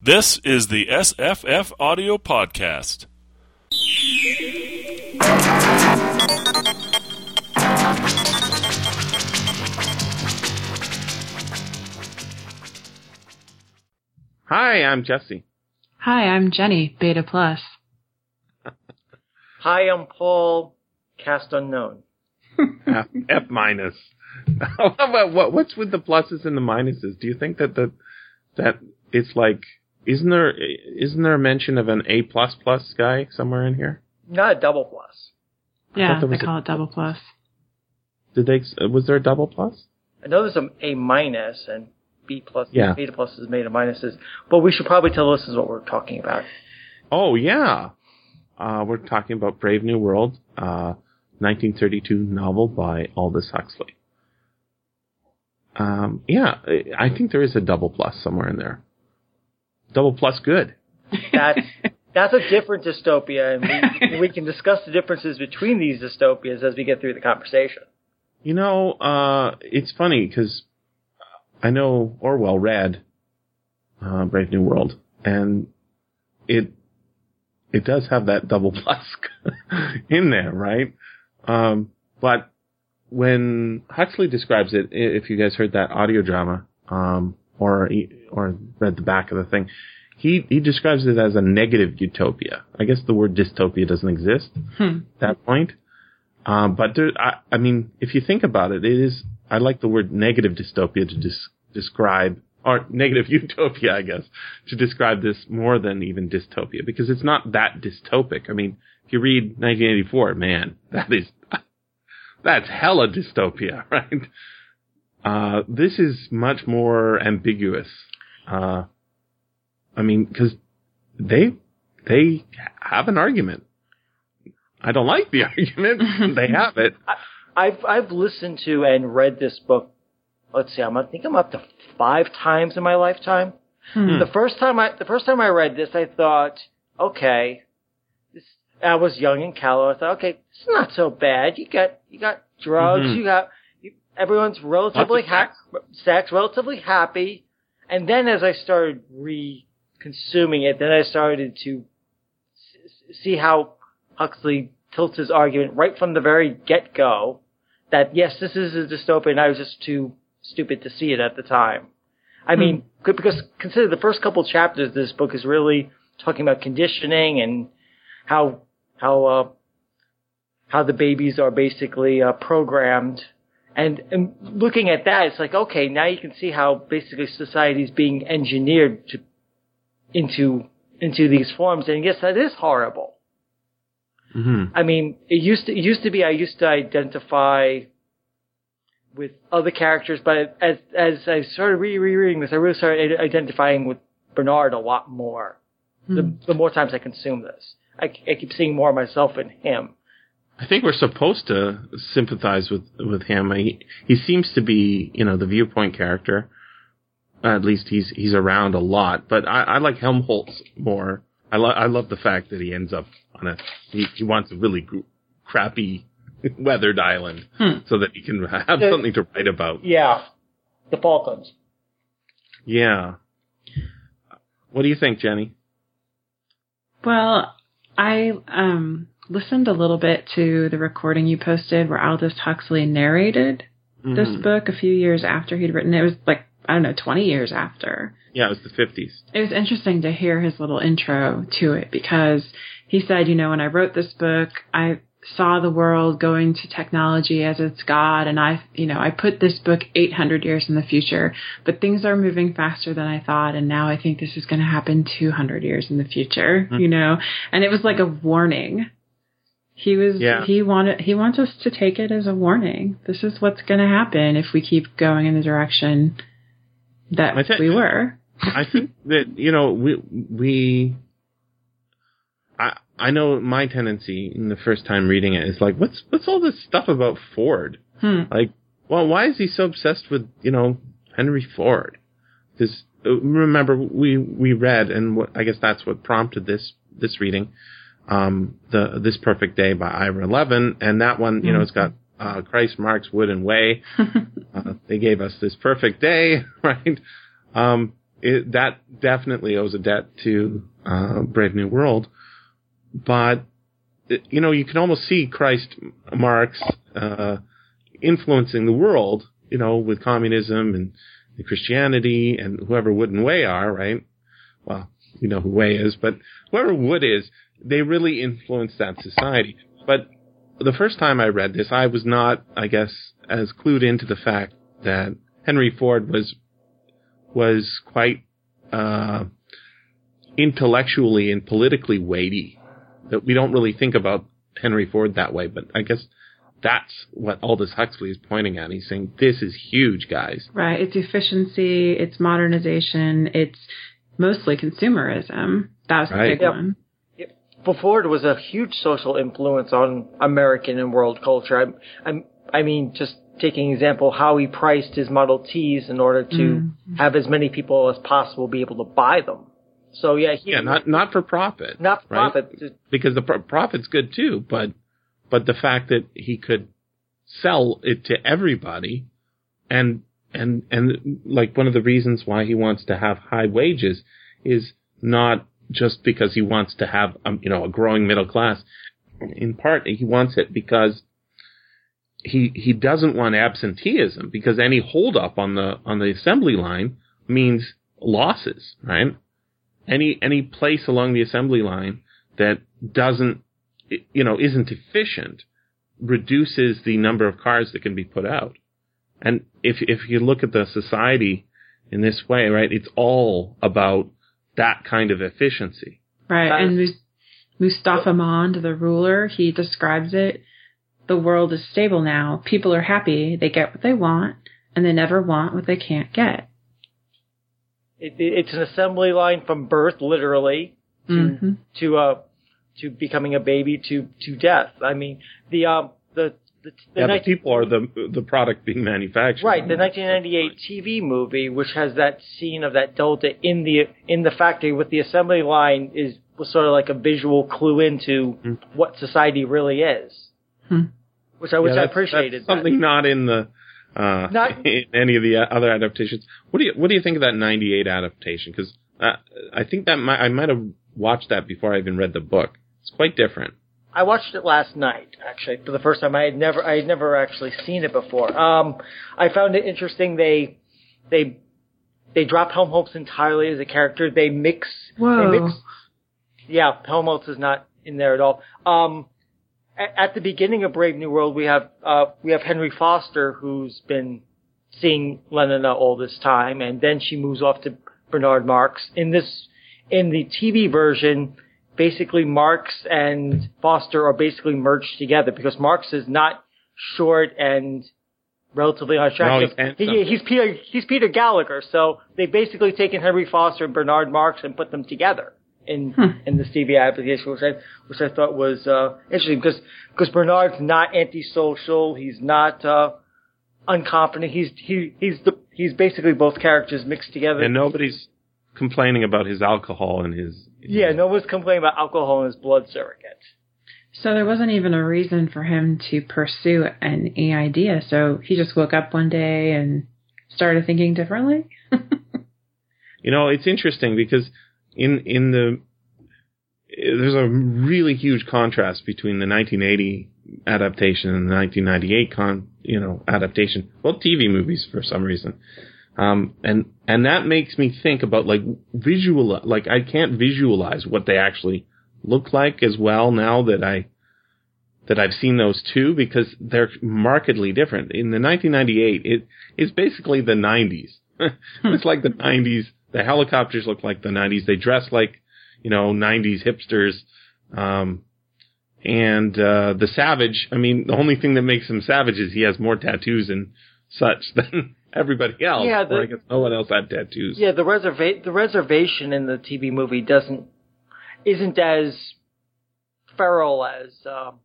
This is the SFF Audio Podcast. Hi, I'm Jesse. Hi, I'm Jenny, Beta Plus. Hi, I'm Paul, caste unknown. F, F minus. what, what, what's with the pluses and the minuses? Do you think that the that it's like isn't there isn't there a mention of an A plus plus guy somewhere in here? Not a double plus. Yeah, there they was a- call it double plus. Did they? Was there a double plus? I know there's a A minus and B plus, Yeah. beta plus is made of minuses, but we should probably tell listeners what we're talking about. Oh yeah, uh, we're talking about Brave New World, uh, 1932 novel by Aldous Huxley. Um, yeah, I I think there is a double plus somewhere in there. Double plus good. That's that's a different dystopia, and we, we can discuss the differences between these dystopias as we get through the conversation. You know, uh, it's funny because I know Orwell read uh, Brave New World, and it it does have that double plus in there, right? Um, but when Huxley describes it, if you guys heard that audio drama, um, or or read the back of the thing, he he describes it as a negative utopia. I guess the word dystopia doesn't exist Hmm. at that point. Um, but there, I, I mean, if you think about it, it is. I like the word negative dystopia to des- describe, or negative utopia, I guess, to describe this more than even dystopia, because it's not that dystopic. I mean, if you read 1984, man, that is that's hella dystopia, right? Uh, this is much more ambiguous. Uh, I mean, because they they have an argument. I don't like the argument. they have it. I've I've listened to and read this book. Let's see, I'm I think I'm up to five times in my lifetime. Hmm. The first time I the first time I read this, I thought, okay, this. I was young and callow. I thought, okay, it's not so bad. You got you got drugs. Mhm. You got you, everyone's relatively ha- sex, relatively happy. And then as I started re-consuming it, then I started to s- see how Huxley tilts his argument right from the very get-go that yes, this is a dystopia, and I was just too stupid to see it at the time. I mean, good- because consider the first couple chapters of this book is really talking about conditioning and how how uh, how the babies are basically uh, programmed. And, and looking at that, it's like okay, now you can see how basically society is being engineered to into into these forms. And yes, that is horrible. Mm-hmm. I mean, it used to it used to be I used to identify with other characters, but as as I started re- rereading this, I really started identifying with Bernard a lot more. The, the more times I consume this, I, I keep seeing more of myself in him. I think we're supposed to sympathize with with him. He he seems to be, you know, the viewpoint character. At least he's he's around a lot. But I, I like Helmholtz more. I lo- I love the fact that he ends up on a he, he wants a really gr- crappy weathered island Hmm. so that he can have Yeah. something to write about. Yeah, the Falklands. Yeah. What do you think, Jenny? Well, I um listened a little bit to the recording you posted where Aldous Huxley narrated this Mhm. book a few years after he'd written it. It was like I don't know, twenty years after. Yeah, it was the fifties. it was interesting to hear his little intro to it because he said, you know, when I wrote this book, I saw the world going to technology as its God, and I, you know, I put this book 800 years in the future, but things are moving faster than I thought, and now I think this is going to happen 200 years in the future, you know, and it was like a warning. He was, Yeah. he wanted, he wants us to take it as a warning. This is what's going to happen if we keep going in the direction that I thi- we were. I think that you know we we I I know my tendency in the first time reading it is like what's what's all this stuff about Ford? Hmm. Like, well, why is he so obsessed with you know Henry Ford? Because remember we we read and what, I guess that's what prompted this this reading, um, the This Perfect Day by Ira Levin, and that one you know it's got uh, Christ, Marx, Wood, and Wei. uh, they gave us this perfect day, right? Um, it, that definitely owes a debt to uh, Brave New World. But you know, you can almost see Christ Marx uh, influencing the world. You know, with communism and Christianity and whoever Wood and Wei are, right? Well, you know who Wei is, but whoever Wood is, they really influenced that society. But the first time I read this, I was not, I guess, as clued into the fact that Henry Ford was was quite uh, intellectually and politically weighty. That we don't really think about Henry Ford that way, but I guess that's what Aldous Huxley is pointing at. He's saying this is huge, guys. Right. It's efficiency, it's modernization, it's mostly consumerism. That was the Right. big Yep. one. But Ford was a huge social influence on American and world culture. I, I, I mean, just taking example, how he priced his Model Ts in order to Mm-hmm. have as many people as possible be able to buy them. So yeah, he, Yeah, not not for profit. not for right? profit. because the pro- profit's good too, but but the fact that he could sell it to everybody, and and and like one of the reasons why he wants to have high wages is not just because he wants to have um, you know a growing middle class. In part, he wants it because he he doesn't want absenteeism because any holdup on the on the assembly line means losses, right? Any any place along the assembly line that doesn't you know isn't efficient reduces the number of cars that can be put out. And if if you look at the society in this way, right, it's all about that kind of efficiency. Right. That and is- Mustapha Mond, the ruler, he describes it. The world is stable now. People are happy. They get what they want, and they never want what they can't get. It, it, it's an assembly line from birth, literally, hmm to uh, to becoming a baby to to death. I mean, the um the the, the yeah, 19 the people are the the product being manufactured. Right, the 1998 TV movie, which has that scene of that delta in the in the factory with the assembly line, is was sort of like a visual clue into Mm. what society really is, Hmm. which I which Yeah, I appreciated. that's something not in the uh, Not- in any of the other adaptations. What do you what do you think of that '98 adaptation? Because uh, I think that might, I might have watched that before I even read the book. It's quite different. I watched it last night, actually, for the first time. I had never, I had never actually seen it before. Um, I found it interesting. They, they, they dropped Helmholtz entirely as a character. They mix, Whoa. they mix. Yeah, Helmholtz is not in there at all. Um, at, at the beginning of Brave New World, we have, uh, we have Henry Foster, who's been seeing Lenina all this time, and then she moves off to Bernard Marx. In this, in the TV version, basically Marx and Foster are basically merged together because Marx is not short and relatively unattractive. No, he's he, he's Peter he's Peter Gallagher. So they've basically taken Henry Foster and Bernard Marx and put them together in in this TV application, which I which I thought was uh, interesting because because Bernard's not antisocial. He's not uh, unconfident. He's he he's the he's basically both characters mixed together. And nobody's complaining about his alcohol and his. yeah, no one's complaining about alcohol in his blood surrogate. So there wasn't even a reason for him to pursue an idea. So he just woke up one day and started thinking differently. You know, it's interesting because in in the there's a really huge contrast between the 1980 adaptation and the 1998 con you know adaptation. Well, TV movies for some reason, um, and and that makes me think about like visual like I can't visualize what they actually look like as well now that I that I've seen those two because they're markedly different. In the 1998, it is basically the 90s. it's like the 90s. The helicopters look like the 90s. They dress like, you know, 90s hipsters. Um, and, uh, the Savage, I mean, the only thing that makes him savage is he has more tattoos and such than everybody else. Yeah, the- I guess no one else had tattoos. Yeah, the reserva- the reservation in the TV movie doesn't isn't as feral as um,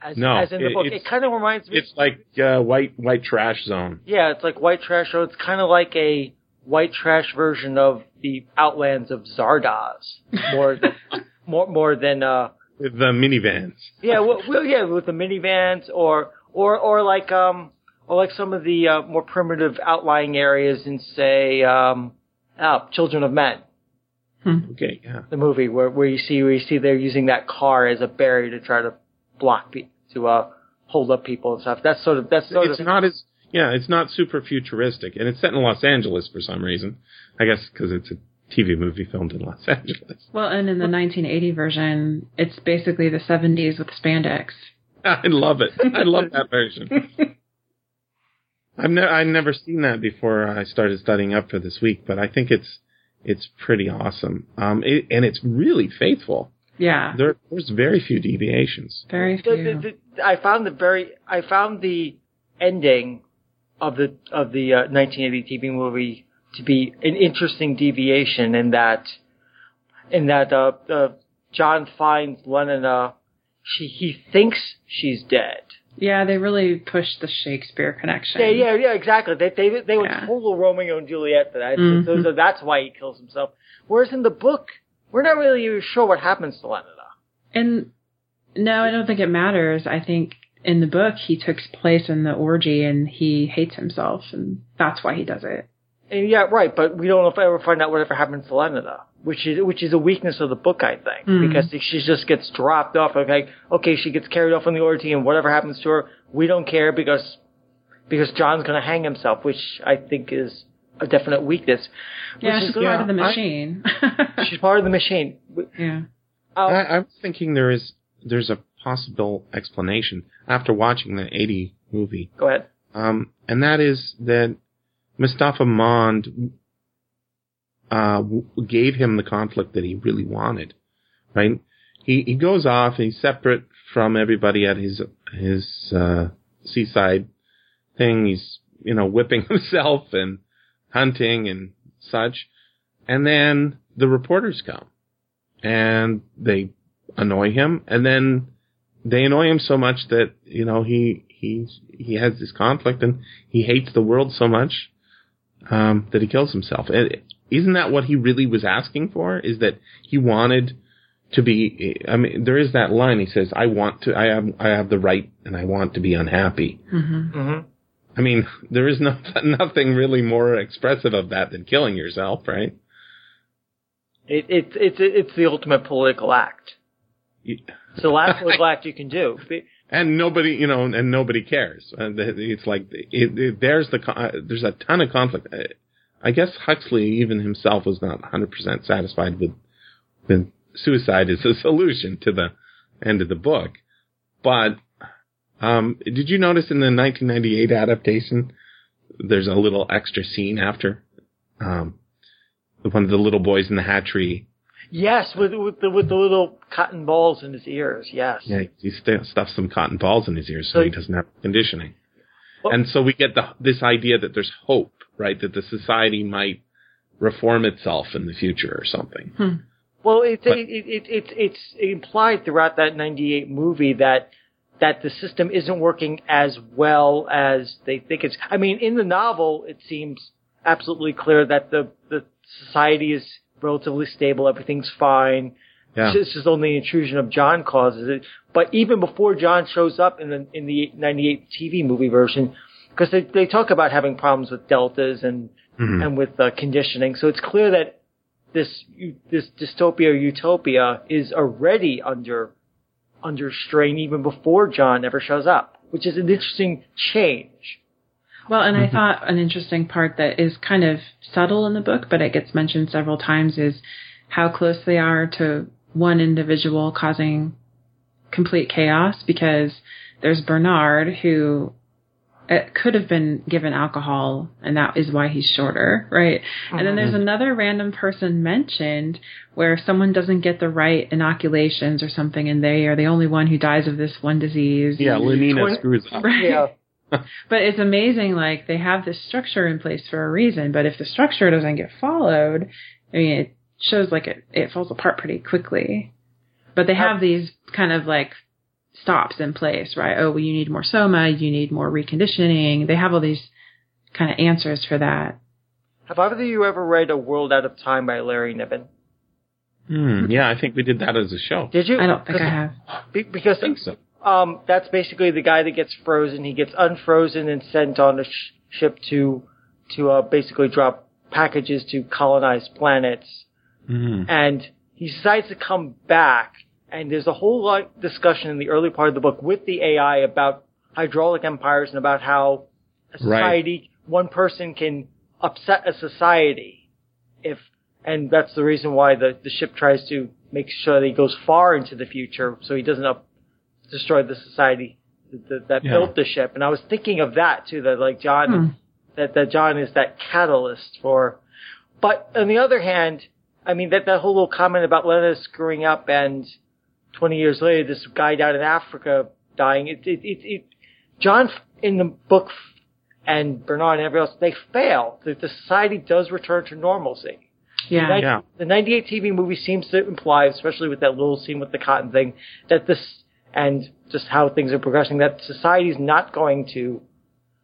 as No, as in the it- book. It kind of reminds me. It's like, uh, white, white trash zone. yeah, it's like white trash. So it's kind of like a white trash version of the Outlands of Zardoz, more than more more than uh With the minivans. yeah well, well yeah with the minivans or or or like um or like some of the uh, more primitive outlying areas in say um uh, Children of Men, Okay, yeah. the movie where where you see where you see they're using that car as a barrier to try to block pe- to uh hold up people and stuff. That's sort of that's sort It's of not as yeah, it's not super futuristic, and it's set in Los Angeles for some reason. I guess because it's a TV movie filmed in Los Angeles. Well, and in the 1980 version, it's basically the 70s with spandex. I love it. I love that version. I've never I've never seen that before I started studying up for this week, but I think it's it's pretty awesome. Um, it, and it's really faithful. Yeah, There, there's very few deviations. very the, few. the, the, I found the very I found the ending of the of the uh, 1980 TV movie to be an interesting deviation in that in that uh, uh, John finds Lenina. She he thinks she's dead. Yeah, they really pushed the Shakespeare connection. Yeah, yeah, yeah, exactly. They they they were Yeah. total Romeo and Juliet that. So- Mhm. So, so that's why he kills himself. Whereas in the book, we're not really sure what happens to Lenina. And no, I don't think it matters. I think in the book he took place in the orgy and he hates himself, and that's why he does it. And yeah, right. But we don't ever find out whatever happens to Lenina, which is which is a weakness of the book, I think, Mm. because she just gets dropped off. Okay, okay, she gets carried off on the orgy, and whatever happens to her, we don't care because because John's going to hang himself, which I think is a definite weakness. Yeah, she's is, part yeah, of the I- machine. she's part of the machine. yeah. I, I was thinking there is there's a possible explanation after watching the 80 movie, go ahead. um, and that is that Mustapha Mond uh, gave him the conflict that he really wanted. Right? He he goes off. and He's separate from everybody at his his uh, seaside thing. He's you know whipping himself and hunting and such, and then the reporters come and they annoy him and then they annoy him so much that you know he he he has this conflict and he hates the world so much um, that he kills himself. And isn't that what he really was asking for? Is that he wanted to be? I mean, there is that line. He says, "I want to. I have. I have the right, and I want to be unhappy." hmm hmm I mean, there is no nothing really more expressive of that than killing yourself, right? It, it, it's it's the ultimate political act. You- It's the last political act you can do. and nobody, you know, and nobody cares. And it's like it, it, there's the uh, there's a ton of conflict. I guess Huxley even himself was not 100% satisfied with with suicide as a solution to the end of the book. But um, did you notice in the 1998 adaptation, there's a little extra scene after um, one of the little boys in the hatchery Yes, with with the with the little cotton balls in his ears. Yes. Yeah, he st- stuffs some cotton balls in his ears so So- he doesn't have conditioning. Well- and so we get the this idea that there's hope, right? That the society might reform itself in the future or something. Hmm. Well, it's But- it, it, it, it's it's implied throughout that '98 movie that that the system isn't working as well as they think it's. I mean, in the novel, it seems absolutely clear that the the society is relatively stable, everything's fine. Yeah. It's just only the intrusion of John causes it. But even before John shows up in the in the '98 TV movie version, because they they talk about having problems with deltas and Mhm. and with uh, conditioning, so it's clear that this this dystopia or utopia is already under under strain even before John ever shows up, which is an interesting change. Well, and I thought an interesting part that is kind of subtle in the book, but it gets mentioned several times, is how close they are to one individual causing complete chaos. Because there's Bernard, who it could have been given alcohol, and that is why he's shorter, right? And then there's mm-hmm. another random person mentioned where someone doesn't get the right inoculations or something, and they are the only one who dies of this one disease. Yeah, Lenina screws up. Right. Yeah. But it's amazing, like they have this structure in place for a reason. But if the structure doesn't get followed, I mean, it shows like it it falls apart pretty quickly. But they have these kind of like stops in place, right? Oh, well, you need more soma, you need more reconditioning. They have all these kind of answers for that. Have either of you ever read A World Out of Time by Larry Niven? Hmm, yeah, I think we did that as a show. Did you? I don't think I have. Because I think so. um, that's basically the guy that gets frozen. He gets unfrozen and sent on a sh- ship to to uh, basically drop packages to colonize planets, Mhm. and he decides to come back. And there's a whole lot of discussion in the early part of the book with the AI about hydraulic empires and about how a society, one person can upset a society if, and that's the reason why the, the ship tries to make sure that he goes far into the future so he doesn't up, destroy the society that, that Yeah. built the ship. And I was thinking of that too, that like John, Hmm. that, that John is that catalyst for, but on the other hand, I mean, that, that whole little comment about Leonard screwing up and 20 years later, this guy down in Africa dying, it, it, it, it John in the book and Bernard and everyone else, they fail. The, the society does return to normalcy. Yeah. The, Yeah. the 98 TV movie seems to imply, especially with that little scene with the cotton thing, that this, and just how things are progressing, that society's not going to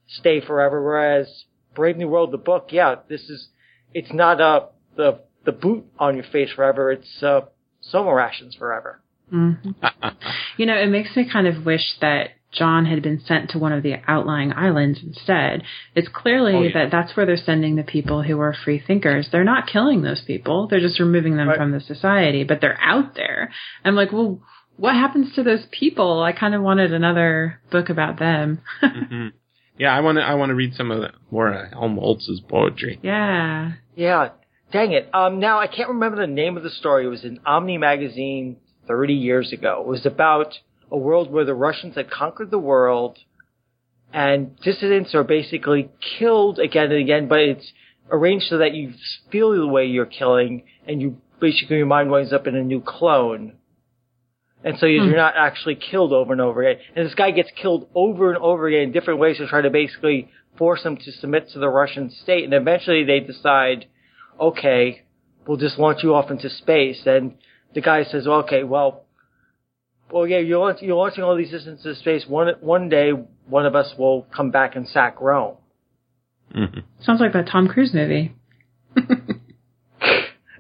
stay forever, whereas Brave New World, the book, yeah, this is, it's not, uh, the, the boot on your face forever, it's, uh, soma rations forever. Mhm. You know, it makes me kind of wish that John had been sent to one of the outlying islands instead. It's clearly Oh, yeah. that that's where they're sending the people who are free thinkers. They're not killing those people. They're just removing them Right. from the society, but they're out there. I'm like, well, what happens to those people? I kind of wanted another book about them. Mhm. Yeah, I want to. I want to read some of the, more of Helmholtz's poetry. yeah. Yeah, dang it. Um, now I can't remember the name of the story. It was in Omni magazine 30 years ago. It was about a world where the Russians had conquered the world, and dissidents are basically killed again and again. But it's arranged so that you feel the way you're killing, and you basically your mind winds up in a new clone. And so you're hmm. not actually killed over and over again. And this guy gets killed over and over again in different ways to try to basically force him to submit to the Russian state. And eventually they decide, okay, we'll just launch you off into space. And the guy says, okay, well, well, yeah, you're, launch- you're launching all these systems into space. One, one day, one of us will come back and sack Rome. Mhm. Sounds like that Tom Cruise movie.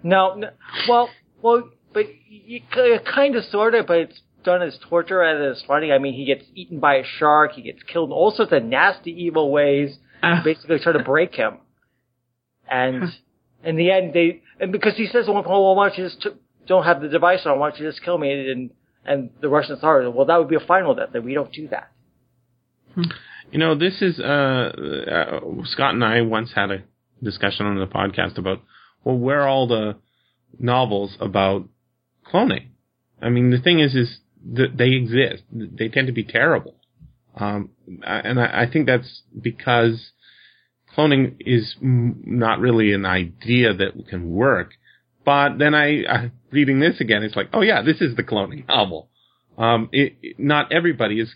No, no well, well, but you, kind of, sort of, but it's done as torture rather than funny. I mean, he gets eaten by a shark. He gets killed in all sorts of nasty, evil ways. Oh. basically try to break him. And in the end, they and because he says, "Well, well why don't you just t- don't have the device on? Why don't you just kill me?" And and the Russian authorities, well, that would be a final death. That we don't do that. You know, this is uh, uh, Scott and I once had a discussion on the podcast about well, where are all the novels about cloning? I mean, the thing is, is that they exist. They tend to be terrible, um, and I, I think that's because cloning is not really an idea that can work. But then I, I reading this again, it's like, oh yeah, this is the cloning novel. Um, it, it- not everybody is,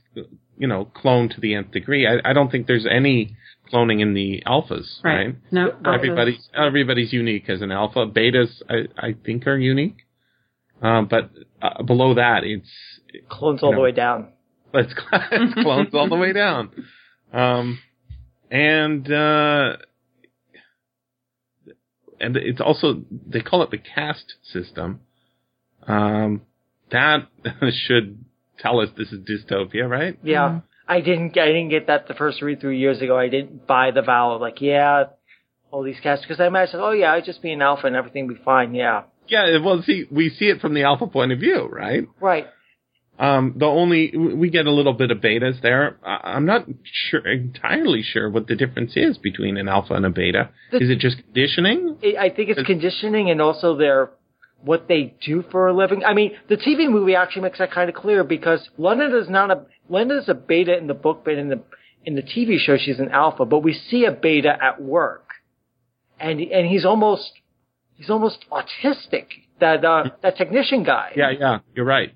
you know, cloned to the nth degree. I, I don't think there's any cloning in the alphas, right? Right. No. Everybody's everybody's unique as an alpha. Betas, I, I think, are unique. Um, but uh, below that, it's Clones all No. the way down. it's, it's clones all the way down. Um, and uh, and it's also they call it the caste system. Um, that should tell us this is dystopia, right? Yeah, Mhm. I didn't. I didn't get that the first read through years ago. I didn't buy the vow. Like, yeah, all these cats because I imagine, oh yeah, I'd just be an alpha and everything would be fine. Yeah, Yeah. Well, see, we see it from the alpha point of view, right? right. Um, the only we get a little bit of betas there. I- I'm not sure entirely sure what the difference is between an alpha and a beta. The- is it just conditioning? I think it's It's- conditioning and also their what they do for a living. I mean, the TV movie actually makes that kind of clear because London is not a London is a beta in the book, but in the in the TV show she's an alpha. But we see a beta at work, and and he's almost he's almost autistic. That uh, that technician guy, Yeah, yeah, you're right.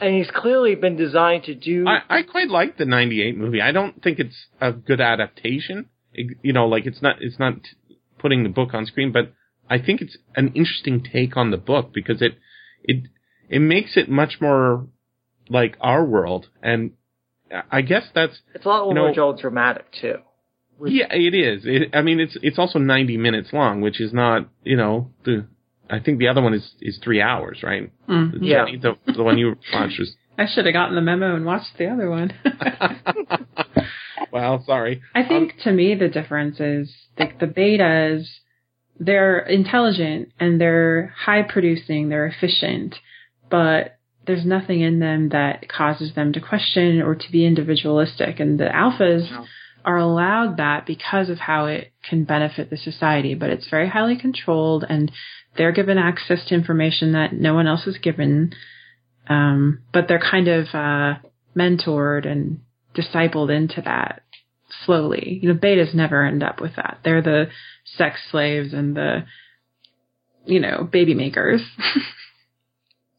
And he's clearly been designed to do. I, I quite like the '98 movie. I don't think it's a good adaptation. It- you know, like it's not it's not putting the book on screen, but I think it's an interesting take on the book because it it it makes it much more like our world, and I guess that's it's a lot you more know- dramatic too. With- yeah, it is. It, I mean, it's it's also 90 minutes long, which is not you know the. I think the other one is is three hours, right? Mm. Yeah. The the one you watched was. I should have gotten the memo and watched the other one. well, sorry. I think to me the difference is like the betas they're intelligent and they're high producing, they're efficient, but there's nothing in them that causes them to question or to be individualistic. And the alphas No. Are allowed that because of how it can benefit the society, but it's very highly controlled and they're given access to information that no one else is given. Um, but they're kind of, uh, mentored and discipled into that slowly. You know, betas never end up with that. They're the sex slaves and the, you know, baby makers.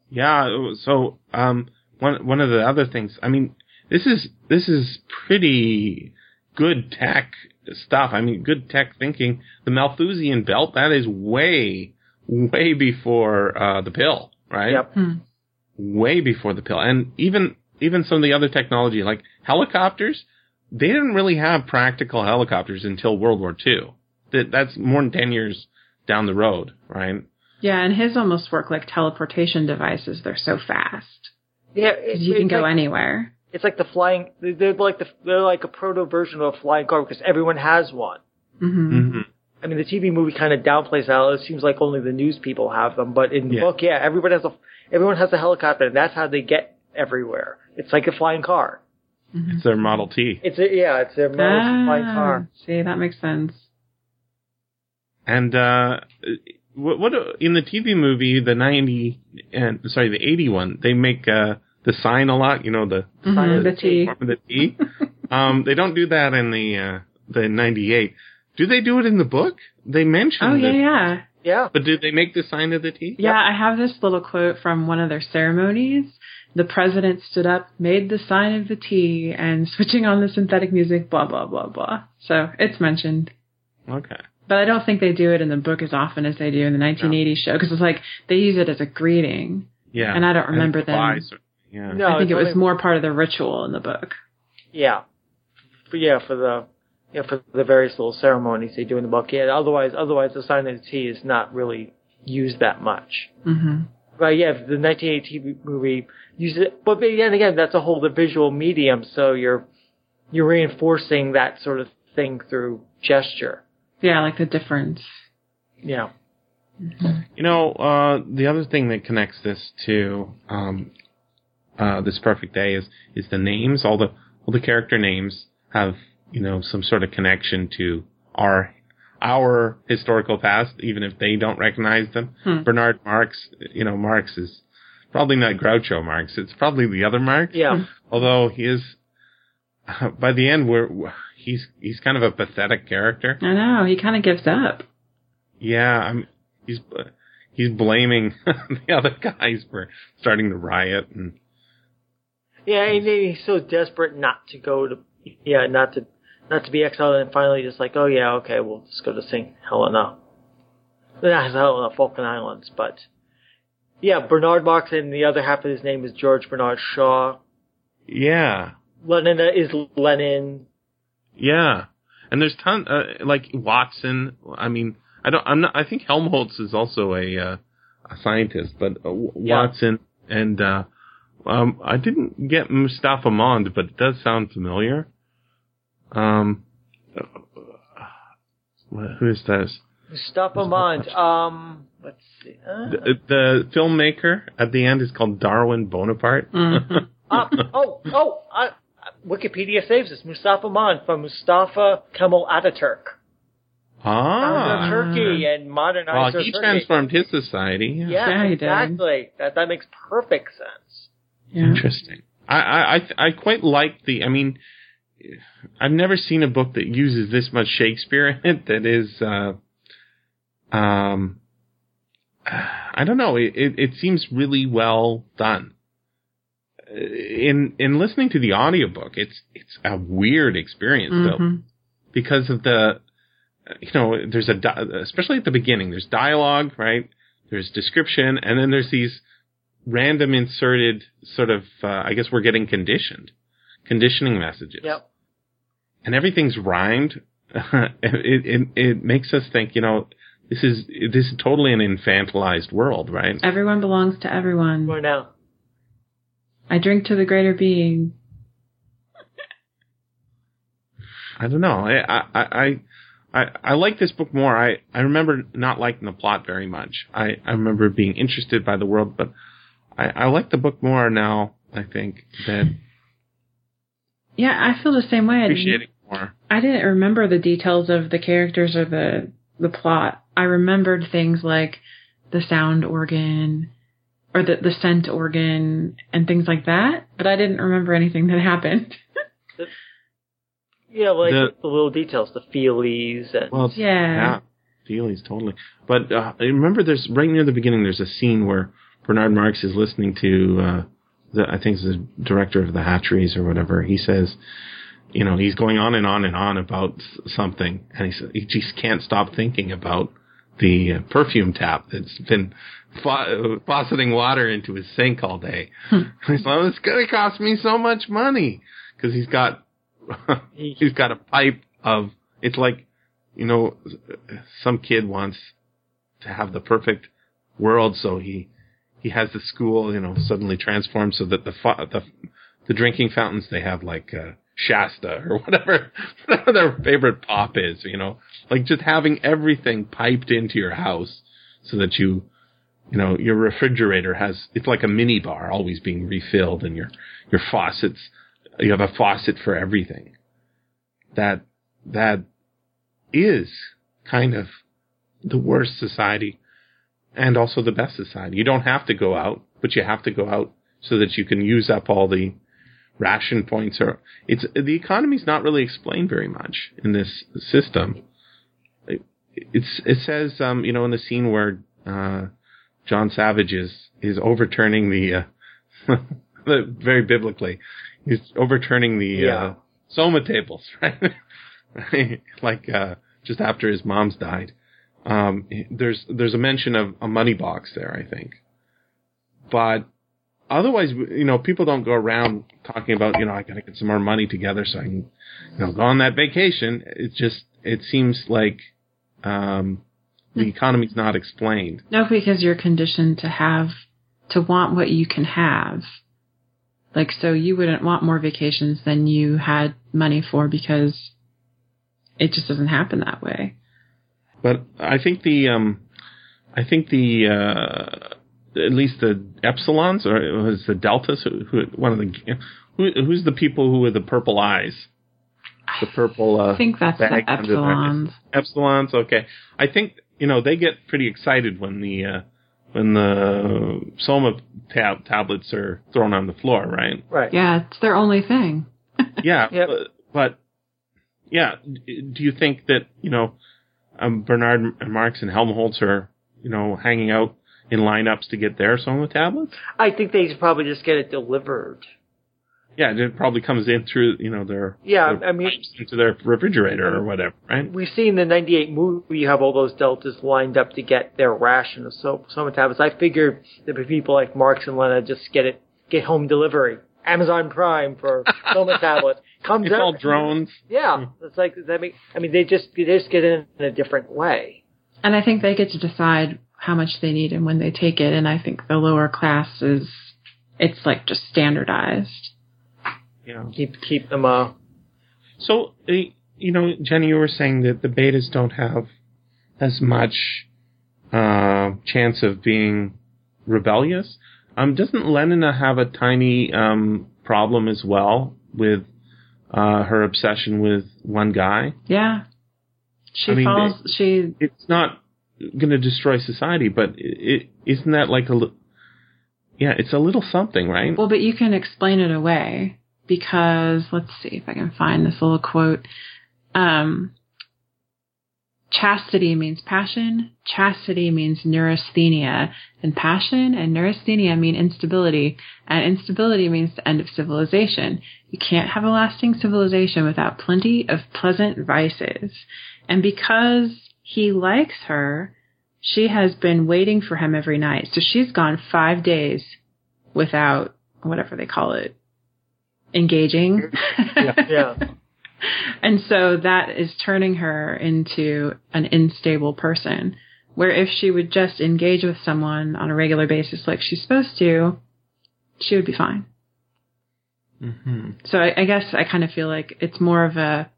Yeah. So, um, one one of the other things. I mean, this is this is pretty good tech stuff. I mean, good tech thinking. The Malthusian belt that is way way before uh, the pill, right? Yep. Hmm. Way before the pill, and even even some of the other technology like helicopters. They didn't really have practical helicopters until World War II. That that's more than ten years down the road, right? Yeah, and his almost work like teleportation devices. They're so fast. Yeah, 'Cause it's, you can go like, anywhere. It's like the flying. they're- They're like the they're like a proto version of a flying car because everyone has one. hmm Mm-hmm. I mean, the TV movie kind of downplays that. It seems like only the news people have them, but in the Yeah. book, yeah, everybody has a everyone has a helicopter, and that's how they get everywhere. It's like a flying car. It's their Model T. It's a yeah, it's a model T flying car. Ah, see, that makes sense. And uh, what, what in the TV movie, the ninety and sorry, the eighty one, they make uh, the sign a lot. You know, the Mhm, the T. form of the T. um, they don't do that in the uh, the ninety eight. Do they do it in the book? They mention Oh yeah, it, yeah. Yeah, but did they make the sign of the T? Yeah, I have this little quote from one of their ceremonies. The president stood up, made the sign of the T, and switching on the synthetic music, blah, blah, blah, blah. So it's mentioned. Okay. But I don't think they do it in the book as often as they do in the 1980s show, because it's like they use it as a greeting. Yeah. And I don't remember it flies them. or- Yeah. No, I think it was only- more part of the ritual in the book. yeah, for, yeah for the yeah for the various little ceremonies they do in the book. Yeah, otherwise otherwise the sign of the T is not really used that much. hmm But yeah, the 1980 TV movie uses it, but then again, that's a whole the visual medium, so you're you're reinforcing that sort of thing through gesture. Yeah, like the difference. Yeah. You know, uh, the other thing that connects this to um, uh, this perfect day is is the names. All the all the character names have you know some sort of connection to our our historical past, even if they don't recognize them. Hmm. Bernard Marx, you know, Marx is probably not Groucho Marx. It's probably the other Marx. Yeah. Although he is, by the end, we're he's he's kind of a pathetic character. I know, he kind of gives up. Yeah, I'm, he's he's blaming the other guys for starting the riot, and Yeah, and he's so desperate not to go to, yeah, not to, not to be exiled, and finally just like, oh yeah, okay, we'll just go to St. Helena. Not Helena, Falkland Islands, but yeah, Bernard Marx, and the other half of his name is George Bernard Shaw. yeah, Lenin is Lenin. yeah, and there's ton uh, like Watson. I mean, I don't. I'm not. I think Helmholtz is also a uh, a scientist, but uh, W- Yeah. Watson and uh, um, I didn't get Mustapha Mond, but it does sound familiar. Um, uh, who is this? Mustapha Mond. Um, let's see. Uh, The, the filmmaker at the end is called Darwin Bonaparte. Mhm. uh, oh, oh, uh, Wikipedia saves us. Mustapha Mond from Mustafa Kemal Ataturk. Ah, Turkey and well, he Turkey. transformed his society. Yeah. Yeah, Yeah, he did. exactly. That that makes perfect sense. Yeah. Interesting. I, I I I quite like the. I mean, I've never seen a book that uses this much Shakespeare in it. That is, uh, um, I don't know. It it, it seems really well done. In in listening to the audiobook, it's it's a weird experience though Mhm. because of the you know there's a especially at the beginning there's dialogue right there's description and then there's these random inserted sort of uh, i guess we're getting conditioned conditioning messages Yep. and everything's rhymed it, it it makes us think you know this is this is totally an infantilized world right Everyone belongs to everyone. Where now? I drink to the greater being. I don't know. I, I, I, I, I like this book more. I, I remember not liking the plot very much. I, I remember being interested by the world, but I, I like the book more now, I think, than Yeah, I feel the same way. I didn't- appreciating more. I didn't remember the details of the characters or the the plot. I remembered things like the sound organ or the the scent organ and things like that, but I didn't remember anything that happened. Yeah, like The- the, little details, the feelies, and Well, Yeah. yeah, Feelies, totally. But uh, I remember there's right near the beginning. There's a scene where Bernard Marx is listening to uh, the I think it's the director of the hatcheries or whatever. He says, you know, he's going on and on and on about something, and he he just can't stop thinking about the uh, perfume tap that's been fa- fauceting water into his sink all day. he's like, it's going to cost me so much money because he's got he's got a pipe of it's like you know some kid wants to have the perfect world so he he has the school you know suddenly transformed so that the fa- the the drinking fountains they have like uh, Shasta or whatever whatever their favorite pop is you know? Like just having everything piped into your house so that you you know your refrigerator has it's like a mini bar always being refilled and your your faucets you have a faucet for everything. That that is kind of the worst society and also the best society. You don't have to go out, but you have to go out so that you can use up all the ration points or it's the economy's not really explained very much in this system. It, it's it says um you know in the scene where uh John Savage is is overturning the uh the very biblically he's overturning the Yeah. uh soma tables right like uh just after his mom's died um there's there's a mention of a money box there i think but otherwise you know people don't go around talking about you know i gotta get some more money together so i can you know go on that vacation it just it seems like um the economy's not explained No, because you're conditioned to have to want what you can have. Like so you wouldn't want more vacations than you had money for because it just doesn't happen that way. But I think the um, I think the uh, at least the epsilons or was the deltas who, who one of the who, who's the people who with the purple eyes, the purple. Uh, I think that's the bag under epsilons. Epsilons. Okay, I think you know they get pretty excited when the uh, when the soma tab- tablets are thrown on the floor, right? right. Yeah, it's their only thing. Yeah, Yep. but, but yeah, do you think that you know um, Bernard and Marx and Helmholtz are you know hanging out in lineups to get their Soma tablets? I think they probably just get it delivered. Yeah, it probably comes in through you know their Yeah, their I mean- into their refrigerator or whatever, right? We see in the '98 movie you have all those deltas lined up to get their ration of so- soma tablets. I figure that the people like Marx and Lena just get it, get home delivery, Amazon Prime for soma tablets. Comes It's out, all drones. Yeah, it's like that. Make, I mean, they just they just get it in a different way. And I think they get to decide how much they need and when they take it. And I think the lower class is, it's like just standardized. You know. Keep keep them uh So uh, you know, Jenny, you were saying that the betas don't have as much uh, chance of being rebellious. Um, doesn't Lenina have a tiny um, problem as well with uh, her obsession with one guy? Yeah. She I mean, falls, she, It's not going to destroy society, but it, it, isn't that like a yeah? It's a little something, right? well, but you can explain it away because let's see if I can find this little quote. Um, chastity means passion. Chastity means neurasthenia. And passion and neurasthenia mean instability. And instability means the end of civilization. You can't have a lasting civilization without plenty of pleasant vices. And because he likes her, she has been waiting for him every night. So she's gone five days without whatever they call it, engaging. yeah. And so that is turning her into an unstable person. Where if she would just engage with someone on a regular basis like she's supposed to, she would be fine. hmm So I, I guess I kind of feel like it's more of a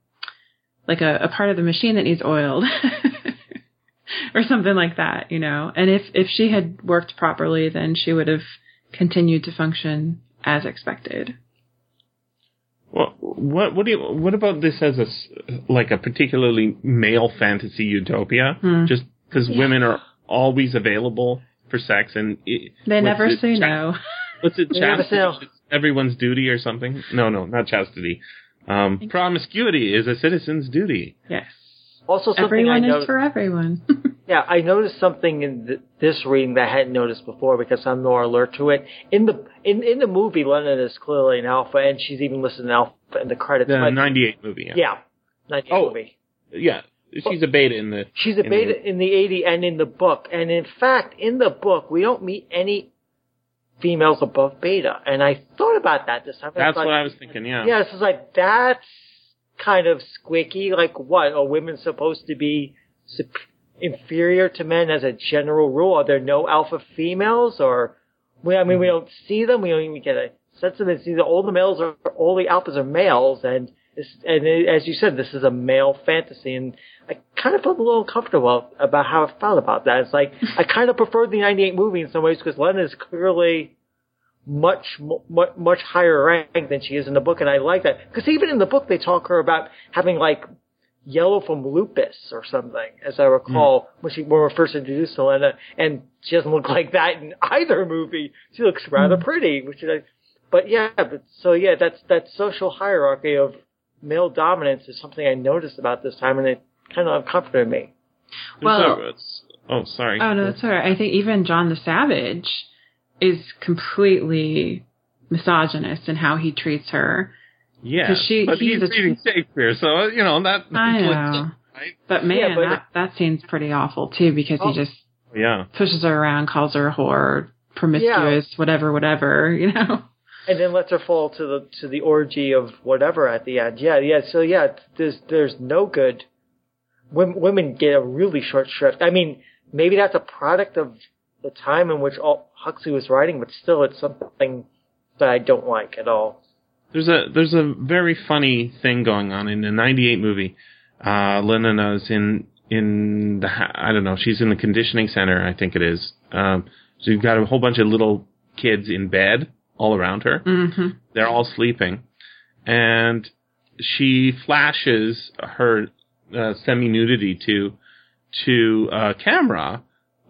like a, a part of the machine that needs oiled. or something like that, you know. And if if she had worked properly, then she would have continued to function as expected. Well, what what do you what about this as a s- like a particularly male fantasy utopia? Hmm. Just because women are always available for sex and it, They never it, say cha- no. What's it? They never say. Chastity everyone's duty or something? No, no, not chastity. Um, promiscuity is a citizen's duty. Yes. Also, something Everyone I is noticed. for everyone. Yeah, I noticed something in th- this reading that I hadn't noticed before because I'm more alert to it. In the in in the movie, Lenina is clearly an alpha, and she's even listed an alpha in the credits. The but- '98 movie. Yeah. yeah, 98 Oh. movie. yeah. She's a beta in the. She's a in beta the- in the 80 and in the book, and in fact, in the book, we don't meet any females above beta. And I thought about that this time. That's like, what I was thinking. Yeah. Yeah, it's just like that's kind of squicky. Like, what are women supposed to be sup- inferior to men as a general rule? Are there no alpha females, or we? I mean, we mm-hmm. don't see them. We don't even get a sense of it. See, all the males are all the alphas are males, and this, and as you said, this is a male fantasy, and I kind of felt a little uncomfortable about how I felt about that. It's like I kind of preferred the '98 movie in some ways because Len is clearly much much much higher rank than she is in the book, and I like that because even in the book they talk her about having like yellow from lupus or something, as I recall hmm. when she when we were first introduced to Lena, and she doesn't look like that in either movie. She looks rather hmm. pretty, which is, but yeah, but so yeah, that's that social hierarchy of male dominance is something I noticed about this time, and it kind of comforted me. Well- a- it's- oh, sorry. oh no, that's all right. I think even John the Savage is completely misogynist in how he treats her. Yeah, she- but he's he's a- reading Shakespeare, so you know that. I know. Right? But man, Yeah, but- that that scene's pretty awful too because Oh. he just oh, Yeah, pushes her around, calls her a whore, promiscuous, whatever, whatever, you know. and then lets her fall to the to the orgy of whatever at the end. Yeah, yeah. So yeah, there's there's no good. Women, women get a really short shrift. I mean, maybe that's a product of the time in which all Huxley was writing, but still, it's something that I don't like at all. there's a there's a very funny thing going on in the '98 movie. Uh, is in in the ha- I don't know. She's in the conditioning center, I think it is. Um, so you've got a whole bunch of little kids in bed all around her. hmm They're all sleeping, and she flashes her uh, semi nudity to to a camera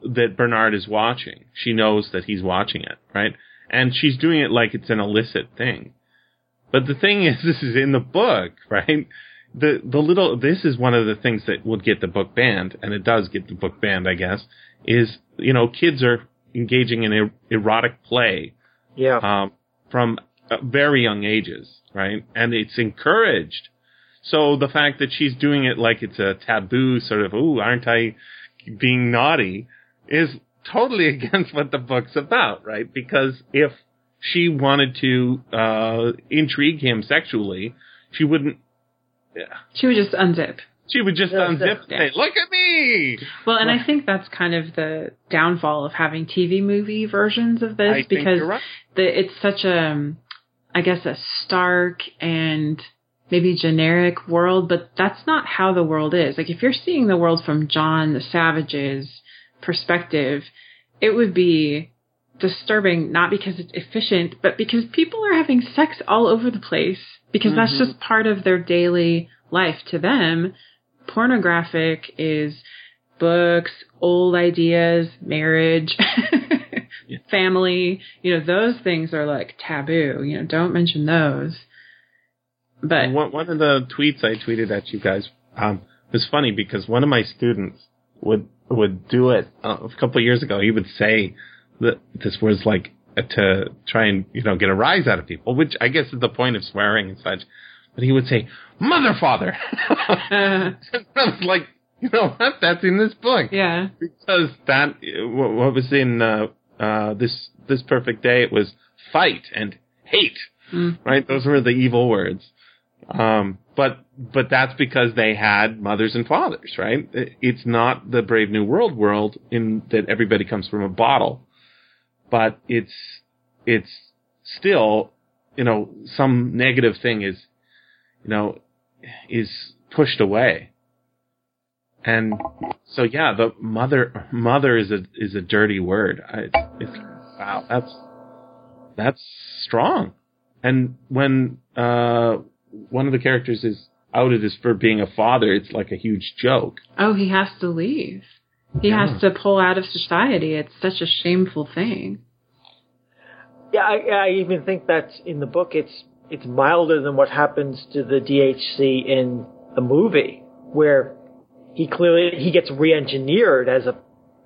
that Bernard is watching. She knows that he's watching it, right? And she's doing it like it's an illicit thing. But the thing is, this is in the book, right? The the little this is one of the things that would get the book banned, and it does get the book banned, I guess. Is you know kids are engaging in er- erotic play Yeah. um, from uh, very young ages, right? And it's encouraged. So the fact that she's doing it like it's a taboo, sort of, ooh, aren't I being naughty, is totally against what the book's about, right? Because if she wanted to uh, intrigue him sexually, she wouldn't. Yeah. She would just unzip. She would just Yeah, unzip and yeah. say, "Look at me." Well, and I think that's kind of the downfall of having TV movie versions of this I think because you're right. the, it's such a, I guess, a stark and maybe generic world, but that's not how the world is. Like, if you're seeing the world from John the Savage's perspective, it would be disturbing, not because it's efficient, but because people are having sex all over the place, because that's Mhm. just part of their daily life to them. Pornographic is books, old ideas, marriage, family, you know, those things are like taboo. You know, don't mention those. But one, one of the tweets I tweeted at you guys um, was funny because one of my students would would do it uh, a couple of years ago. He would say that this was like uh, to try and you know get a rise out of people, which I guess is the point of swearing and such. But he would say, "Mother, father." I was like, you know what? That's in this book yeah, because that what, what was in uh, uh, this this perfect day. It was fight and hate Mm. right? Those were the evil words. Um, but but that's because they had mothers and fathers, right? It's not the Brave New World world in that everybody comes from a bottle, but it's it's still you know some negative thing is you know is pushed away. And so yeah, the mother mother is a is a dirty word. I, it's, wow, that's that's strong. And when uh, one of the characters is outed as for being a father, it's like a huge joke. Oh, he has to leave. He Yeah. has to pull out of society. It's such a shameful thing. Yeah, I, I even think that in the book it's it's milder than what happens to the DHC in the movie, where he clearly he gets re-engineered as a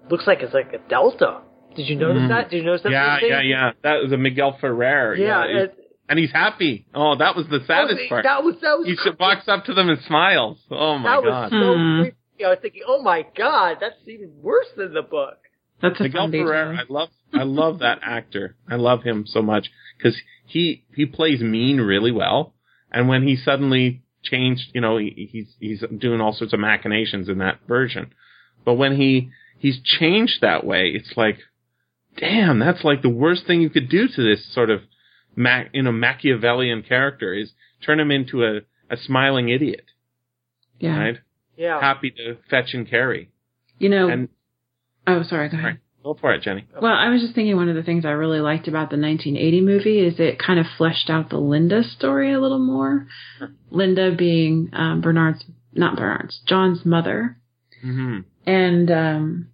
looks like it's like a Delta. Did you notice Mhm. that? Did you notice that? yeah, yeah, yeah. That was a Miguel Ferrer. Yeah, it- it- and he's happy. Oh, that was the saddest that, part. That was that was he s- walks up to them and smiles. Oh my that god. was so Hmm. creepy. I was thinking, oh my god, that's even worse than the book. That's a Miguel. Ferrer, I love, I love that actor. I love him so much because he he plays mean really well, and when he suddenly changed, you know, he, he's he's doing all sorts of machinations in that version, but when he he's changed that way, it's like, damn, that's like the worst thing you could do to this sort of, Mac, you know, Machiavellian character is turn him into a a smiling idiot, Yeah. right? Yeah. Happy to fetch and carry, You know, and oh, sorry, go ahead. Right. go for it, Jenny. Well, I was just thinking one of the things I really liked about the 1980 movie is it kind of fleshed out the Linda story a little more. Linda being um, Bernard's, not Bernard's, John's mother. hmm And um,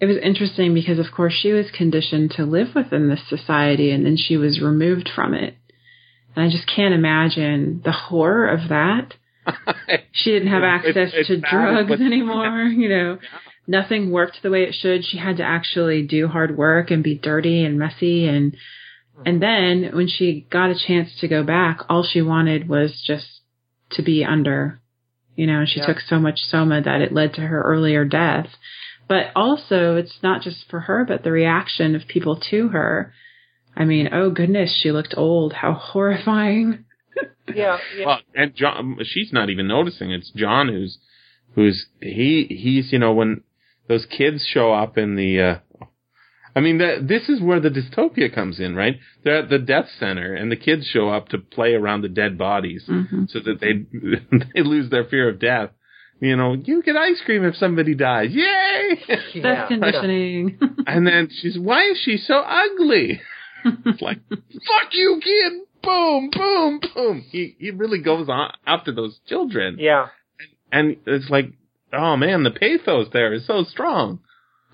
it was interesting because, of course, she was conditioned to live within this society and then she was removed from it. And I just can't imagine the horror of that. She didn't have access to drugs anymore, you know. Nothing worked the way it should. She had to actually do hard work and be dirty and messy and and then when she got a chance to go back, all she wanted was just to be under. You know, and she Yeah. took so much soma that it led to her earlier death. But also, it's not just for her, but the reaction of people to her. I mean, oh goodness, she looked old. How horrifying. Yeah. yeah. Well, and John, she's not even noticing. It's John who's, who's he he's you know when those kids show up in the. uh I mean, that this is where the dystopia comes in, right? They're at the death center, and the kids show up to play around the dead bodies, hmm so that they they lose their fear of death. You know, you get ice cream if somebody dies. Yay! That's yeah. conditioning. and then she's, why is she so ugly? It's like, fuck you, kid! Boom, boom, boom. He he really goes on after those children, Yeah. and it's like, oh man, the pathos there is so strong.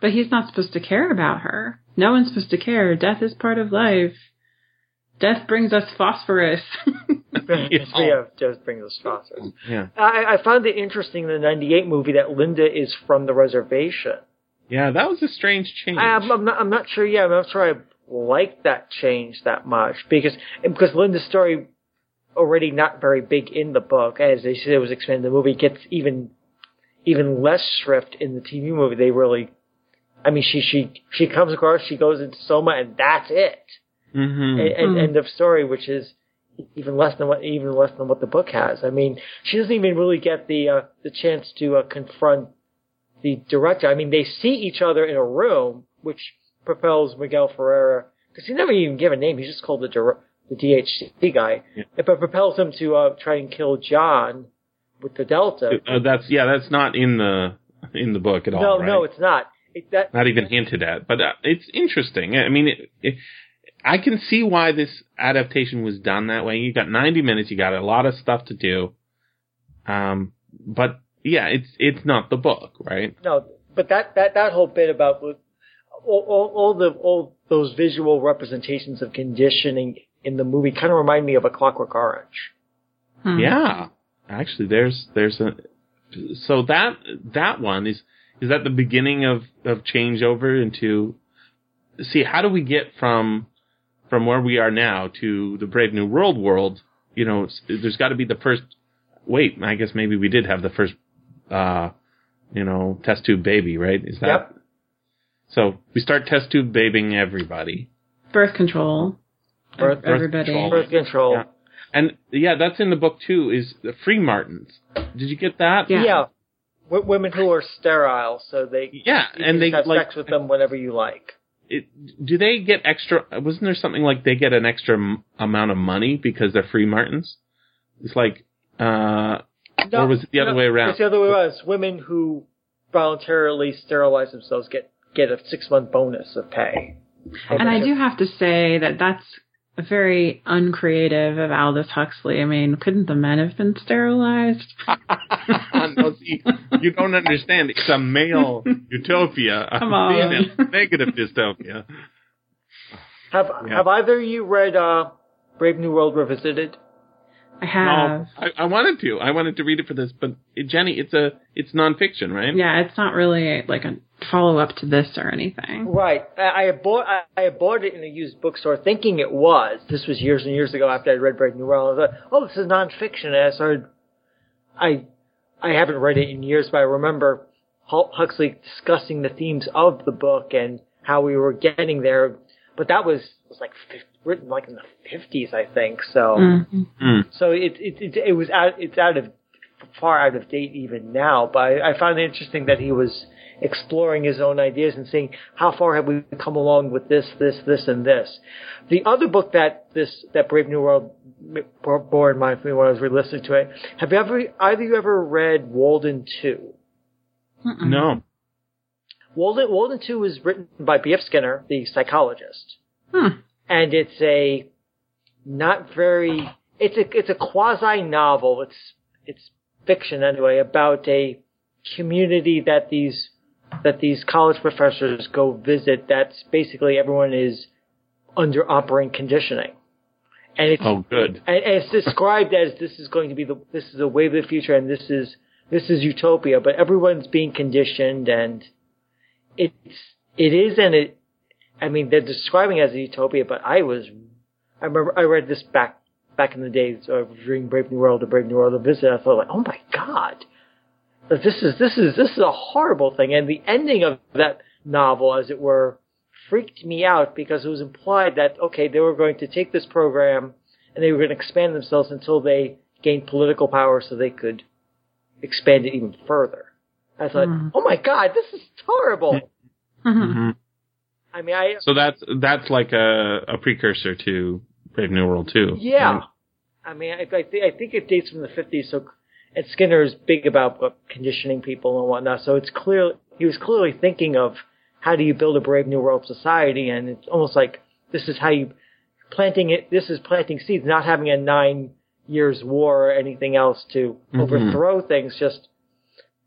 But he's not supposed to care about her. No one's supposed to care. Death is part of life. Death brings us phosphorus. yeah, just brings us phosphorus. Yeah, I, I found it interesting in the '98 movie that Linda is from the reservation. yeah, that was a strange change. I, I'm, I'm not. I'm not sure. Yeah, I'm not sure. I like that change that much because because Linda's story already not very big in the book, as they said it was expanded. in The movie gets even even less shrift in the TV movie. They really, I mean, she she she comes across, she goes into Soma, and that's it. Hmm and, and Hmm. end of story, which is even less than what even less than what the book has. I mean, she doesn't even really get the uh, the chance to uh, confront the director. I mean, they see each other in a room, which propels Miguel Ferrer because he never even gave a name. He's just called the dir- the DHC guy. Yeah. It but propels him to uh, try and kill John with the Delta. Uh, that's yeah, that's not in the in the book at all. no, right? no, it's not. It, that not even hinted at. But uh, it's interesting. I mean, it, it, I can see why this adaptation was done that way. You got 90 minutes. You got a lot of stuff to do. Um, but yeah, it's it's not the book, right? No, but that that that whole bit about all, all, all the all those visual representations of conditioning in the movie kind of remind me of a Clockwork Orange. Hmm. Yeah, actually, there's there's a so that that one is is that the beginning of of changeover into see how do we get from from where we are now to the Brave New World world? You know, there's got to be the first. Wait, I guess maybe we did have the first, uh, you know, test tube baby, right? Is that Yep. so? We start test tube babying everybody. Birth control. Birth- Ev- Everybody. control. Birth control. Yeah. And yeah, that's in the book too. Is the freemartins? Did you get that? Yeah. Yeah. W- women who are sterile, so they Yeah, you and can they have like. sex with them whenever you like. It, do they get extra? Wasn't there something like they get an extra m- amount of money because they're freemartins? It's like, uh, No, or was it the other way around? It's the other way around. It's women who voluntarily sterilize themselves get get a six month bonus of pay. And I do have to say that that's very uncreative of Aldous Huxley. I mean, couldn't the men have been sterilized? no, see, you don't understand. It's a male utopia. a Come on. female negative dystopia. Have Yeah. Have either of you read uh, Brave New World Revisited? I have. No, I, I wanted to. I wanted to read it for this, but Jenny, it's a it's nonfiction, right? Yeah, it's not really like a follow up to this or anything. Right. I, I bought I, I bought it in a used bookstore, thinking it was. This was years and years ago after I read Brave New World. I thought, oh, this is nonfiction. And I started. I I haven't read it in years, but I remember Hu- Huxley discussing the themes of the book and how we were getting there. But that was was like 50, written like in the fifties, I think. So. Mhm. Mm. So it, it it it was out it's out of far out of date even now. But I, I found it interesting that he was exploring his own ideas and seeing how far have we come along with this, this, this, and this. The other book that this that Brave New World bore bore in mind for me when I was re-listening to it. Have you ever either of you ever read Walden Two? No. Walden Walden Two was written by B.F. Skinner, the psychologist. Hmm. and it's a not very it's a it's a quasi novel it's it's fiction anyway about a community that these that these college professors go visit that's basically everyone is under operant conditioning and it's Oh, good. and, and it's described as this is going to be the this is a wave of the future and this is this is utopia but everyone's being conditioned and it's it is and it I mean they're describing it as a utopia but I was I remember I read this back back in the days of reading Brave New World or Brave New World a visit I thought like oh my god this is this is this is a horrible thing and the ending of that novel as it were freaked me out because it was implied that okay they were going to take this program and they were going to expand themselves until they gained political power so they could expand it even further. I thought, Mhm. oh my god, this is horrible. Mhm. hmm I mean, I So that's that's like a, a precursor to Brave New World too. yeah, right? I mean, I, I, th- I think it dates from the fifties. So, and Skinner is big about uh, conditioning people and whatnot. So it's clear he was clearly thinking of how do you build a brave new world society, and it's almost like this is how you planting it. This is planting seeds, not having a nine years war or anything else to Mhm. overthrow things. Just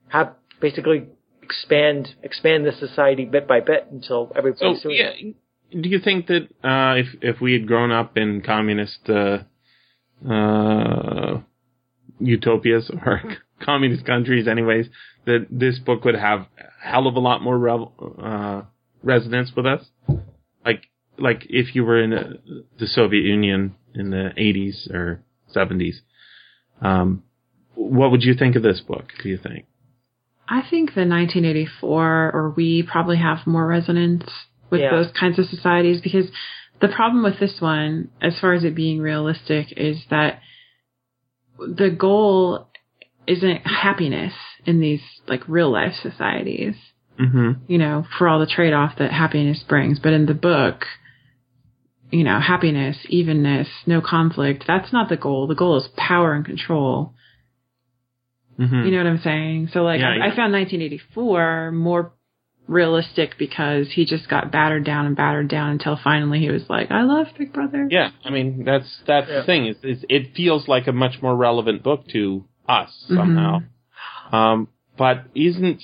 have basically expand expand the society bit by bit until So everybody's doing yeah, it. do you think that uh, if if we had grown up in communist uh, uh, utopias or communist countries, anyways, that this book would have a hell of a lot more uh, resonance with us? Like like if you were in uh the Soviet Union in the 80s or 70s, um, what would you think of this book? Do you think? I think the 1984 or we probably have more resonance with Yeah. those kinds of societies because the problem with this one, as far as it being realistic, is that the goal isn't happiness in these like real life societies, Mm-hmm. you know, for all the trade off that happiness brings. But in the book, you know, happiness, evenness, no conflict, that's not the goal. The goal is power and control. Mm-hmm. You know what I'm saying? So like Yeah, I, yeah. I found 1984 more realistic because he just got battered down and battered down until finally he was like, "I love Big Brother." Yeah, I mean that's that's Yeah. the thing. Is, is it feels like a much more relevant book to us somehow. Um, but isn't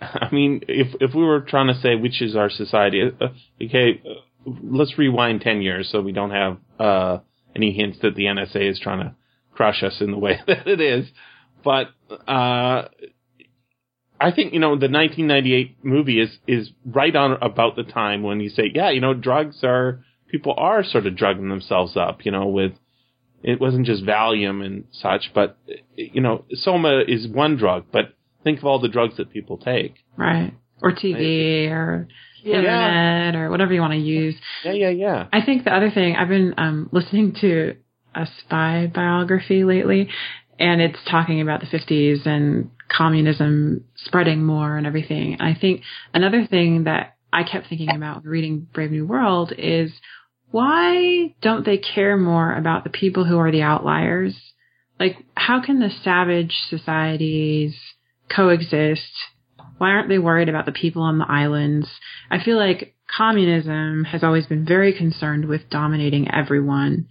I mean if if we were trying to say which is our society, uh, okay, uh, let's rewind ten years so we don't have uh, any hints that the NSA is trying to crush us in the way that it is. But uh, I think you know the 1998 movie is is right on about the time when you say, yeah, you know, drugs are people are sort of drugging themselves up, you know, with it wasn't just Valium and such, but you know, Soma is one drug, but think of all the drugs that people take. Right. Or TV or Yeah. internet or whatever you want to use. Yeah, yeah, yeah. I think the other thing I've been um, listening to a spy biography lately, and it's talking about the 50s and communism spreading more and everything. And I think another thing that I kept thinking about reading Brave New World is why don't they care more about the people who are the outliers? like how can the savage societies coexist? Why aren't they worried about the people on the islands? I feel like communism has always been very concerned with dominating everyone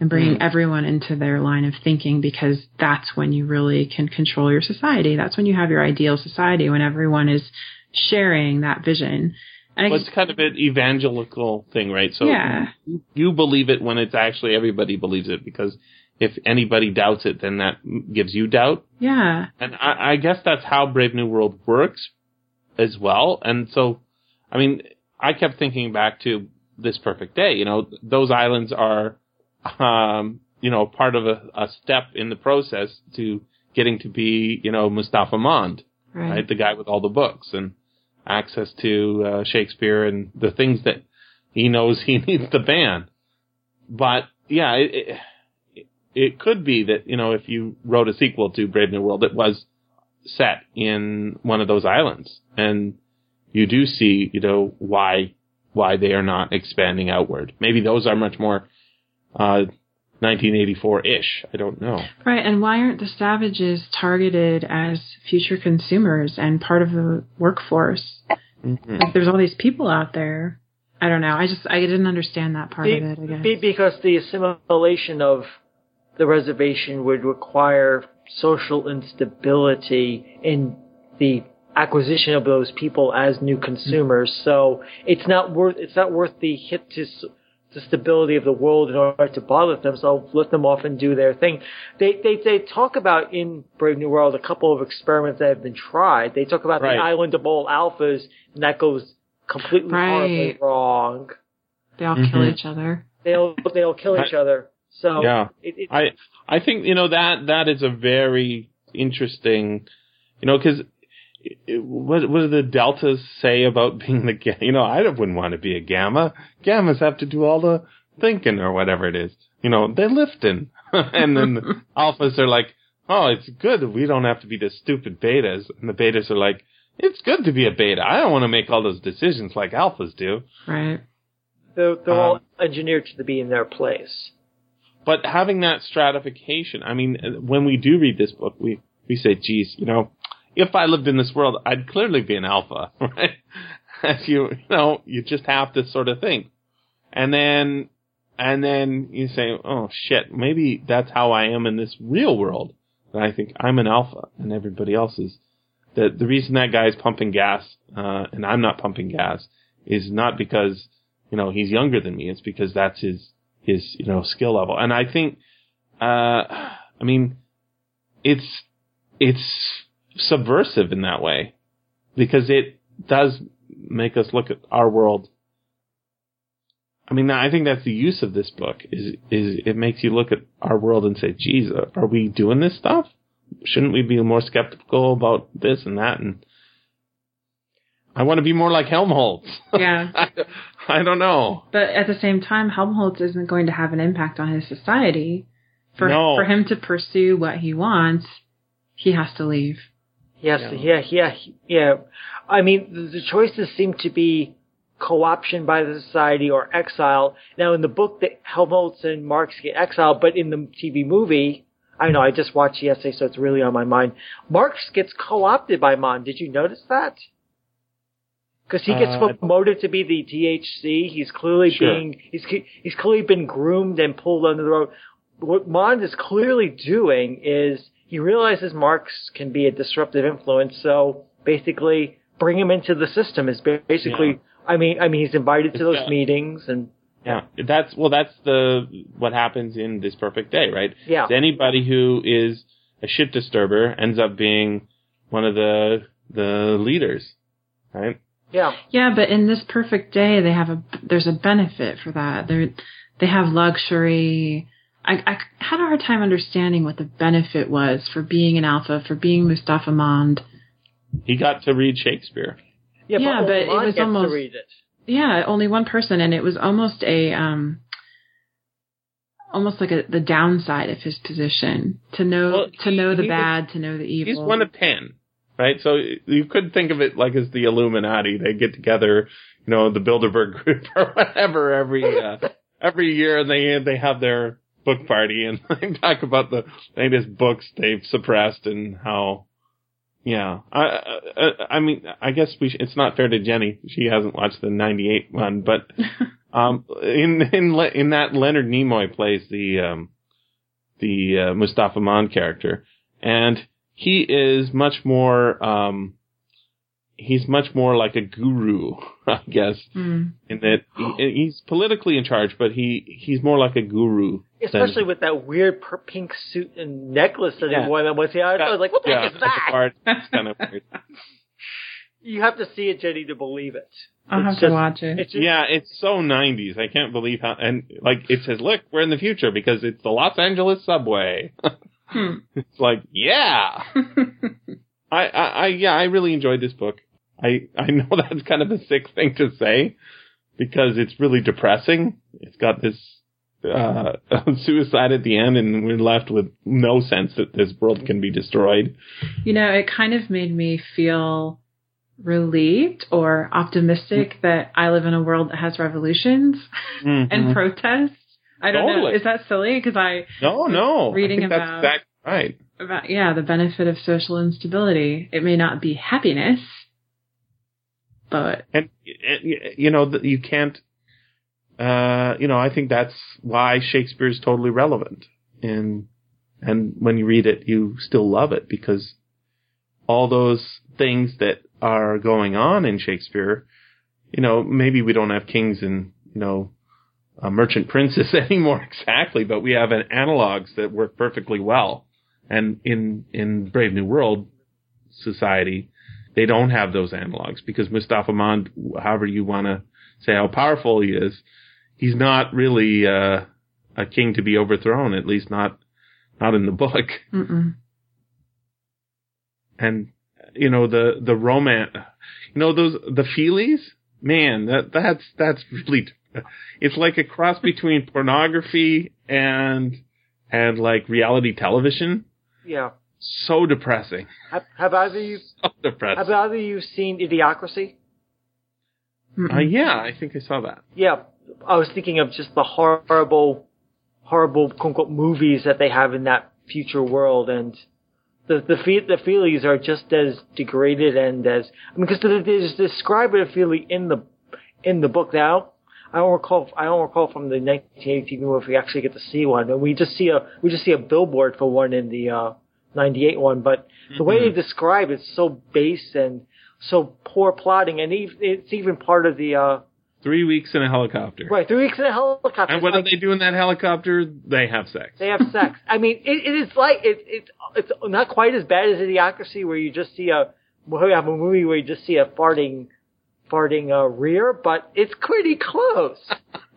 and bringing mm. everyone into their line of thinking because that's when you really can control your society. That's when you have your ideal society when everyone is sharing that vision. And Well, guess, it's kind of an evangelical thing, right? So Yeah. you, you believe it when it's actually everybody believes it because if anybody doubts it, then that gives you doubt. yeah, And I, I guess that's how Brave New World works as well. And so, I mean, I kept thinking back to this perfect day. You know, those islands are, um, you know, part of a, a step in the process to getting to be, you know, Mustapha Mond, right. right? The guy with all the books and access to uh, Shakespeare and the things that he knows he needs to ban. But yeah, it, it, it could be that, you know, if you wrote a sequel to Brave New World, it was set in one of those islands and you do see, you know, why, why they are not expanding outward. Maybe those are much more, uh, 1984-ish. I don't know. Right, and why aren't the savages targeted as future consumers and part of the workforce? Mhm. Like, there's all these people out there. I don't know. I just I didn't understand that part Be- of it. I guess. be- because the assimilation of the reservation would require social instability in the acquisition of those people as new consumers. So it's not worth it's not worth the hit to s- the stability of the world in order to bother them. So let them off and do their thing. They they they talk about in Brave New World a couple of experiments that have been tried. They talk about Right. the island of all alphas, and that goes completely horribly wrong they all kill Mhm. each other. they'll they'll kill each other. So Yeah. it, it, I I think you know that that is a very interesting, you know, because what what do the deltas say about being the ga- you know I wouldn't want to be a gamma. Gammas have to do all the thinking or whatever it is. You know they're lifting, and then the alphas are like, oh, it's good we don't have to be the stupid betas, and the betas are like, it's good to be a beta. I don't want to make all those decisions like alphas do. Right. they're, they're all Um, engineered to be in their place. but having that stratification, I mean, when we do read this book, we, we say, geez, you know, if I lived in this world, I'd clearly be an alpha, right? As you, you know, you just have to sort of think. And then, and then you say, oh shit, maybe that's how I am in this real world. And I think I'm an alpha and everybody else is. The, the reason that guy's pumping gas, uh, and I'm not pumping gas is not because, you know, he's younger than me. It's because that's his, his, you know, skill level. And I think, uh, I mean, it's, it's subversive in that way because it does make us look at our world. I mean, I think that's the use of this book is, is it makes you look at our world and say, geez, are we doing this stuff? Shouldn't we be more skeptical about this and that? And I want to be more like Helmholtz. Yeah. I, I don't know. But at the same time, Helmholtz isn't going to have an impact on his society. For No. for him to pursue what he wants, he has to leave. Yes, yeah, yeah, yeah. I mean, the, the choices seem to be co-option by the society or exile. Now, in the book, that Helmholtz and Marx get exiled, but in the TV movie, I know I just watched the essay, so it's really on my mind. Marx gets co-opted by Mond. Did you notice that? Because he gets Uh, promoted to be the DHC. He's clearly Sure. being he's he's clearly been groomed and pulled under the road. What Mond is clearly doing is he realizes Marx can be a disruptive influence. So basically, bring him into the system is basically. Yeah. I mean, I mean, he's invited to those Yeah. meetings and Yeah, that's well. That's the what happens in this perfect day, right? Yeah. Is anybody who is a shit disturber ends up being one of the the leaders, right? yeah, Yeah, but in this perfect day, they have a there's a benefit for that. They they have luxury. I, I had a hard time understanding what the benefit was for being an alpha, for being Mustapha Mond. He got to read Shakespeare. yeah, Yeah, but, but it was almost- to read it. Yeah, only one person, and it was almost a um, almost like a, the downside of his position to know Well, to know the he was- bad, to know the evil. He's one of ten, right? So you could think of it like as the Illuminati. They get together, you know, the Bilderberg group or whatever every uh, every year, and they they have their book party and talk about the latest books they've suppressed and how. Yeah, I, I, I mean, I guess we. Sh- it's not fair to Jenny; she hasn't watched the '98 one, but um, in in Le- in that Leonard Nimoy plays the um, the uh, Mustapha Mon character, and he is much more um, he's much more like a guru, I guess, Mm. in that he, he's politically in charge, but he he's more like a guru. than- Especially with that weird pink suit and necklace that Yeah. he wore. That was, yeah, I was like, what the yeah, heck is at the that? part, it's kind of weird. You have to see it, Jenny, to believe it. I'll It's have to watch it. It's just, Yeah, it's so 90s. I can't believe how, and like it says, look, we're in the future because it's the Los Angeles subway. Hmm. it's like, yeah. I, I, I, yeah, I really enjoyed this book. I, I know that's kind of a sick thing to say because it's really depressing. It's got this, uh, suicide at the end and we're left with no sense that this world can be destroyed. You know, it kind of made me feel relieved or optimistic that I live in a world that has revolutions and Mhm. protests. I don't know. Is that silly? Because I no, no. reading about- right. about yeah the benefit of social instability. It may not be happiness, but and you know you can't uh you know i think that's why shakespeare is totally relevant. And and when you read it you still love it because all those things that are going on in shakespeare you know maybe we don't have kings and you know uh, merchant princes anymore exactly but we have an analogs that work perfectly well. And in in brave new world society they don't have those analogs because Mustapha Mond, however you want to say how powerful he is, he's not really uh, a king to be overthrown. At least not not in the book. mm-mm. And you know the the romance, you know those the feelies. Man, that that's that's really it's like a cross between pornography and and like reality television. yeah. So depressing. Have, have either you So depressing. have either you seen Idiocracy? Uh, yeah, I think I saw that. Yeah, I was thinking of just the horrible, horrible quote unquote movies that they have in that future world, and the the fe- the feelies are just as degraded and as I mean, because there's describe a feely in the in the book now. I don't recall. I don't recall from the 1980 movie if we actually get to see one, and we just see a we just see a billboard for one in the uh, 98 one. But the way they describe it's so base and so poor plotting, and it's even part of the. Uh, Three weeks in a helicopter. Right, three weeks in a helicopter. And what Like, do they do in that helicopter? They have sex. They have sex. I mean, it, it is like it, it, it's not quite as bad as Idiocracy, where you just see a we have a movie where you just see a farting, farting uh, rear, but it's pretty close.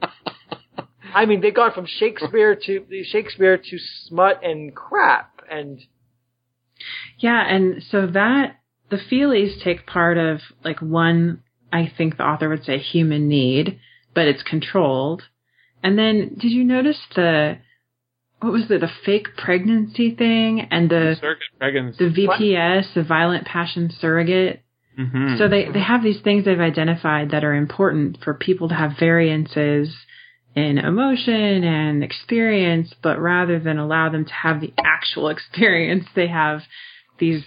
I mean, they got from Shakespeare to Shakespeare to smut and crap, and Yeah, and so that the feelies take part of like one I think the author would say human need, but it's controlled. And then did you notice the what was it, the fake pregnancy thing and the Surrogate pregnancy. the VPS, the violent passion surrogate? Mhm. So they, they have these things they've identified that are important for people to have variances in emotion and experience, but rather than allow them to have the actual experience, they have these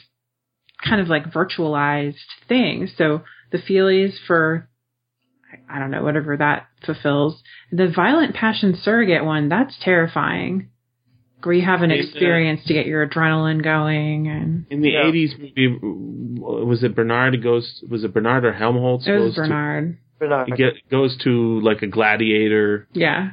kind of like virtualized things. So the feelies for, I don't know, whatever that fulfills. The violent passion surrogate one, that's terrifying. Where you have an experience to get your adrenaline going and in the Yeah. eighties movie, was it Bernard goes? Was it Bernard or Helmholtz it was goes Bernard. but not. to? He get, goes to like a gladiator. Yeah.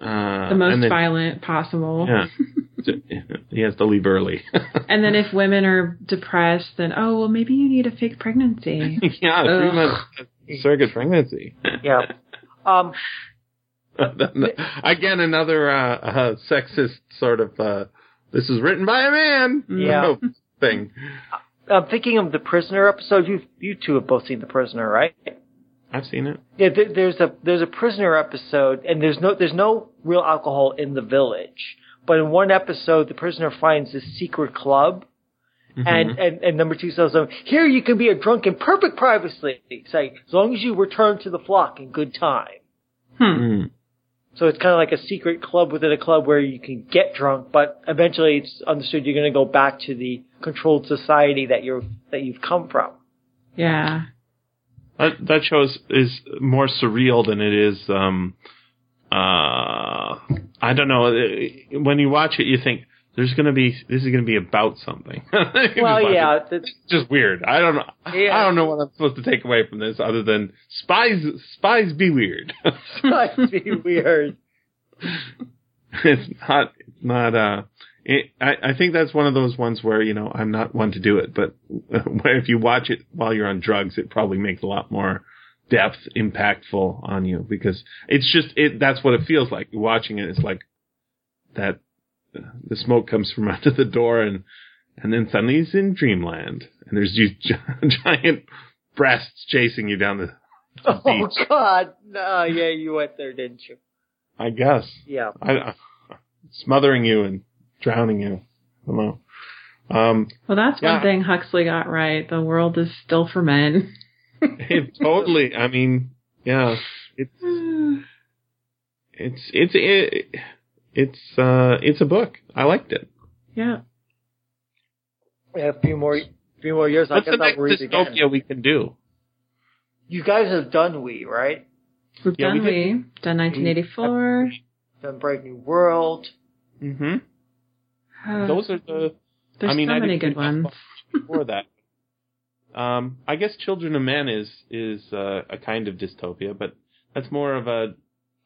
Uh, the most then, violent possible. Yeah. he has to leave early. And then if women are depressed, then oh well, maybe you need a fake pregnancy. yeah, three Ugh. months surrogate pregnancy. Yeah. Um, Again, another uh, uh, sexist sort of. Uh, this is written by a man. Yeah. thing. I'm thinking of the prisoner episode. You you two have both seen the prisoner, right? I've seen it. Yeah, there, there's a there's a prisoner episode, and there's no there's no real alcohol in the village. But in one episode, the prisoner finds this secret club, Mm-hmm. and, and and number two tells them, "Here you can be a drunk in perfect privacy. It's like as long as you return to the flock in good time." Hmm. Mm. So it's kind of like a secret club within a club where you can get drunk, but eventually it's understood you're going to go back to the controlled society that you're that you've come from. Yeah. That that show is, is more surreal than it is. Um, uh, I don't know. When you watch it, you think there's going to be this is going to be about something. Well, yeah, it. It's just weird. I don't know. Yeah. I don't know what I'm supposed to take away from this other than spies. Spies be weird. spies be weird. it's not. It's not. Uh, it, I, I think that's one of those ones where you know I'm not one to do it, but where if you watch it while you're on drugs, it probably makes a lot more depth impactful on you because it's just it. That's what it feels like. Watching it. It's like that. The smoke comes from under the door, and and then suddenly he's in dreamland, and there's these giant breasts chasing you down the. Oh Beach. God, no, yeah, you went there, didn't you? I guess. Yeah. I, I smothering you and drowning you. I don't know. Um, Well, that's Yeah. one thing Huxley got right. The world is still for men. it totally. I mean, yeah, it's it's it's it, it's uh it's a book. I liked it. yeah. Yeah, a few more, few more years. I What's guess the I'll next read again. dystopia we can do? You guys have done we right? We've Yeah, done we we, done 1984. Done Brave New World. Mm-hmm. Uh, Those are the. there's I mean, so I many didn't good ones. before that. Um, I guess Children of Men is is uh, a kind of dystopia, but that's more of a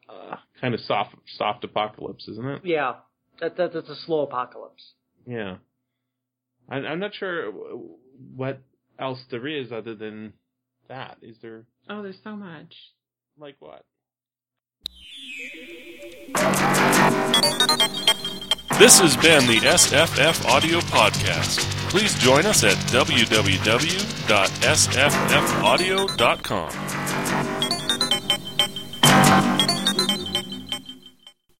uh, kind of soft soft apocalypse, isn't it? Yeah, that, that that's a slow apocalypse. Yeah. I, I'm not sure what else there is other than that. Is there Oh, there's so much. like what? This has been the SFFaudio Podcast. Please join us at www.sffaudio.com.